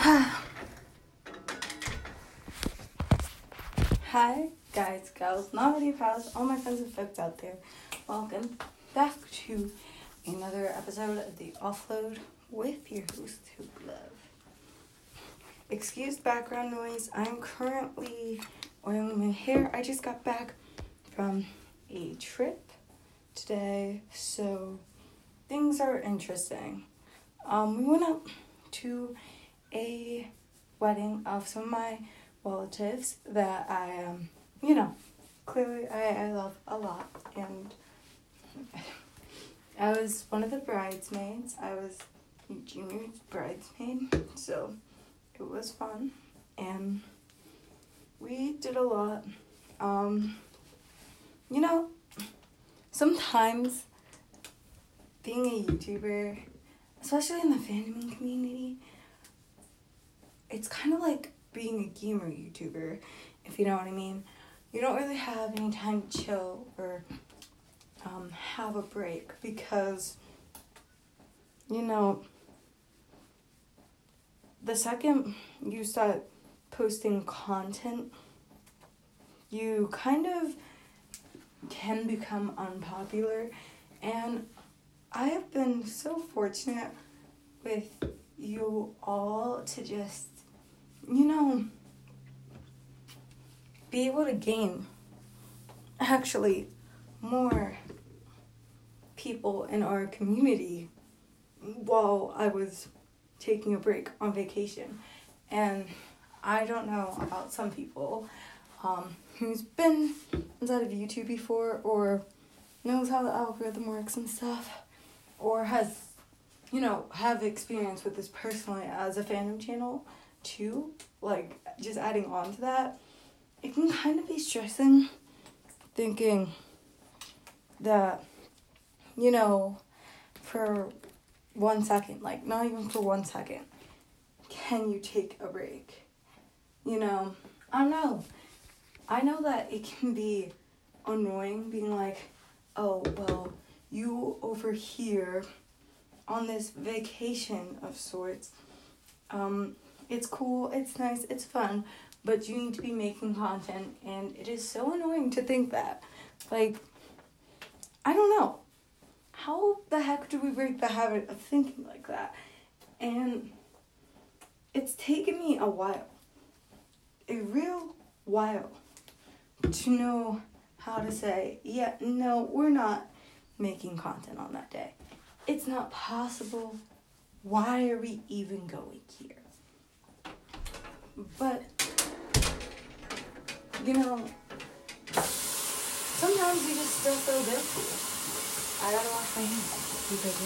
Hi, guys, girls, novelty pals, all my friends and folks out there. Welcome back to another episode of the Offload with your host, who love. Excuse background noise. I'm currently oiling my hair. I just got back from a trip today, so things are interesting. Um, we went up to a wedding of some of my relatives that I um you know clearly I, I love a lot and I was one of the bridesmaids. I was junior bridesmaid, so it was fun and we did a lot. Um you know sometimes being a YouTuber, especially in the fandom community, it's kind of like being a gamer YouTuber, if you know what I mean. You don't really have any time to chill or um, have a break because, you know, the second you start posting content, you kind of can become unpopular. And I have been so fortunate with you all to just you know, be able to gain actually more people in our community while I was taking a break on vacation. And I don't know about some people um, who's been inside of YouTube before or knows how the algorithm works and stuff or has, you know, have experience with this personally as a fandom channel too, like just adding on to that, it can kind of be stressing thinking that, you know, for one second, like not even for one second, can you take a break? You know, I don't know. I know that it can be annoying being like, oh, well, you over here on this vacation of sorts, um, it's cool, it's nice, it's fun, but you need to be making content, and it is so annoying to think that. Like, I don't know. How the heck do we break the habit of thinking like that? And it's taken me a while, a real while, to know how to say, yeah, no, we're not making content on that day. It's not possible. Why are we even going here? But, you know, sometimes you just still feel guilty. I gotta wash my hands because,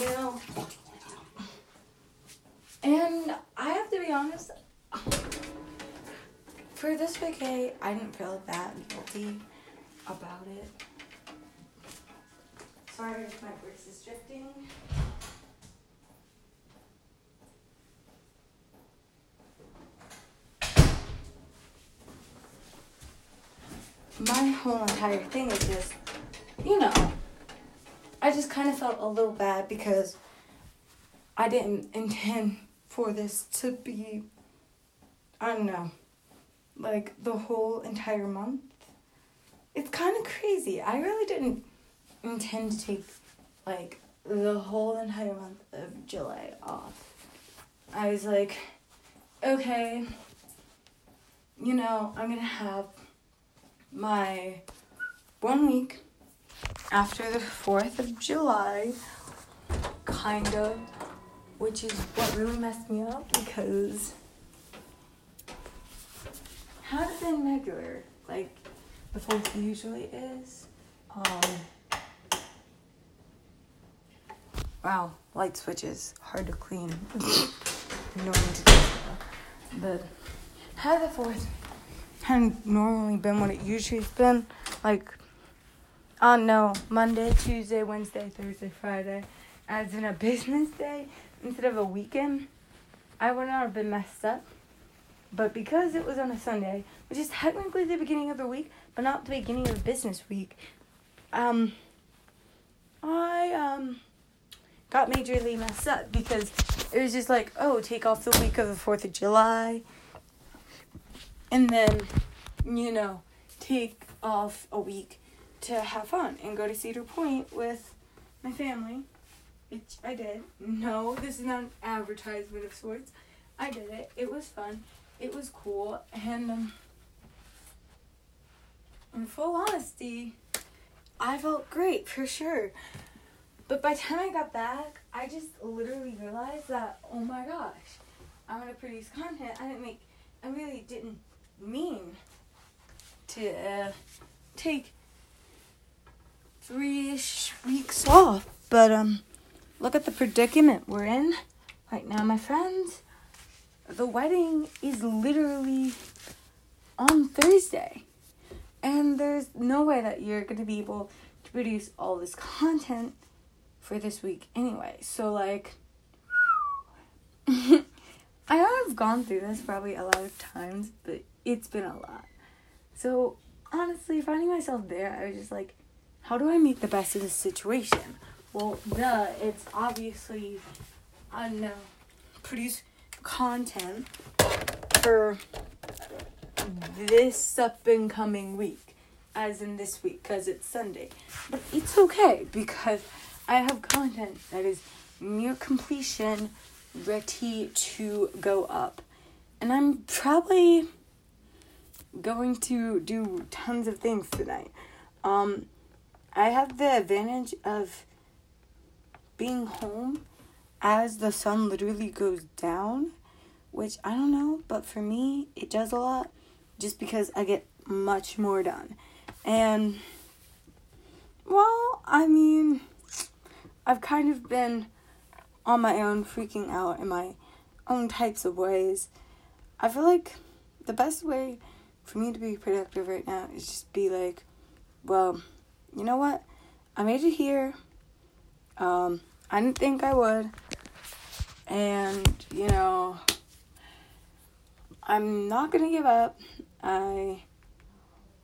you know, and I have to be honest, for this vacay, I didn't feel that guilty about it. Sorry if my voice is drifting. My whole entire thing is just, you know, I just kind of felt a little bad because I didn't intend for this to be, I don't know, like the whole entire month. It's kind of crazy. I really didn't intend to take like the whole entire month of July off. I was like, okay, you know, I'm gonna have my one week after the 4th of July, kind of, which is what really messed me up because had it been regular, like the 4th usually is, um, wow, light switches, hard to clean. know what to do. But had the 4th hadn't normally been what it usually has been. Like, oh no, Monday, Tuesday, Wednesday, Thursday, Friday, as in a business day instead of a weekend, I would not have been messed up. But because it was on a Sunday, which is technically the beginning of the week, but not the beginning of business week, um, I um got majorly messed up because it was just like, oh, take off the week of the 4th of July. And then, you know, take off a week to have fun and go to Cedar Point with my family, which I did. No, this is not an advertisement of sorts. I did it. It was fun. It was cool. And, um, in full honesty, I felt great for sure. But by the time I got back, I just literally realized that, oh my gosh, I want to produce content. I didn't make, I really didn't mean to uh, take three ish weeks off. But, um, look at the predicament we're in right now, my friends. The wedding is literally on Thursday. And there's no way that you're going to be able to produce all this content for this week anyway. So, like, I I've gone through this probably a lot of times, but it's been a lot. So, honestly, finding myself there, I was just like, how do I make the best of this situation? Well, duh, it's obviously, I don't know, produce content for this up and coming week, as in this week, because it's Sunday. But it's okay because I have content that is near completion, ready to go up. And I'm probably going to do tons of things tonight. Um, I have the advantage of being home as the sun literally goes down, which I don't know, but for me, it does a lot just because I get much more done. And, well, I mean, I've kind of been on my own, freaking out in my own types of ways. I feel like the best way for me to be productive right now is just be like, well, you know what? I made it here. Um, I didn't think I would. And, you know, I'm not gonna give up. I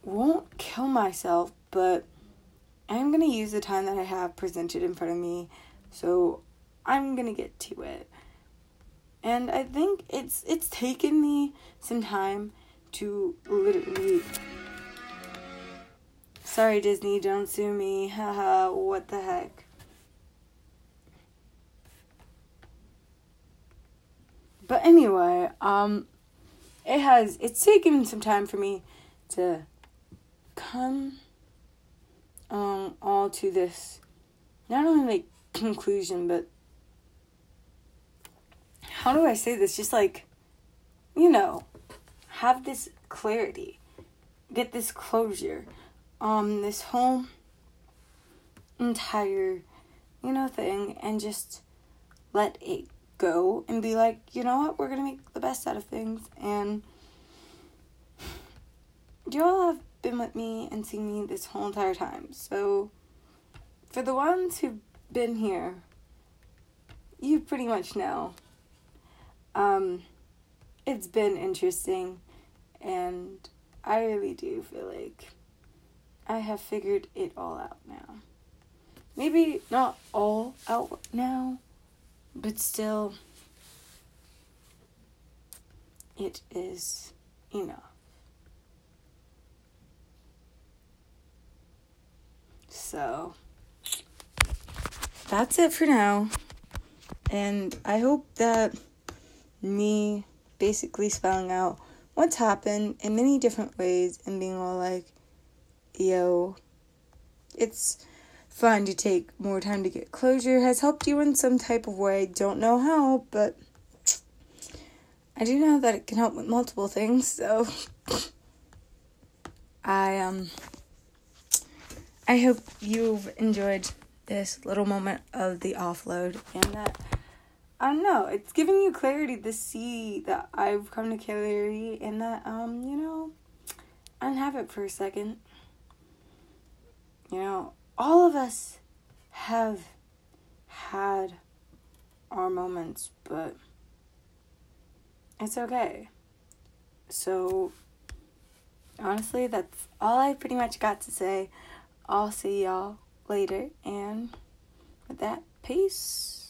won't kill myself, but I'm gonna use the time that I have presented in front of me. So I'm gonna get to it. And I think it's it's taken me some time to literally Sorry Disney, don't sue me. Haha, what the heck. But anyway, um it has it's taken some time for me to come um all to this not only like conclusion but how do I say this? Just like you know, have this clarity. Get this closure. Um this whole entire you know thing and just let it go and be like, you know what, we're gonna make the best out of things. And you all have been with me and seen me this whole entire time. So, for the ones who've been here, you pretty much know. Um, it's been interesting, and I really do feel like I have figured it all out now. Maybe not all out now but still, it is enough. So, that's it for now. And I hope that me basically spelling out what's happened in many different ways and being all like, yo, it's fun to take more time to get closure has helped you in some type of way. Don't know how, but I do know that it can help with multiple things, so I um I hope you've enjoyed this little moment of the offload and that I don't know, it's giving you clarity to see that I've come to clarity and that um, you know, I didn't have it for a second. You know, all of us have had our moments, but it's okay. So, honestly, that's all I pretty much got to say. I'll see y'all later, and with that, Peace.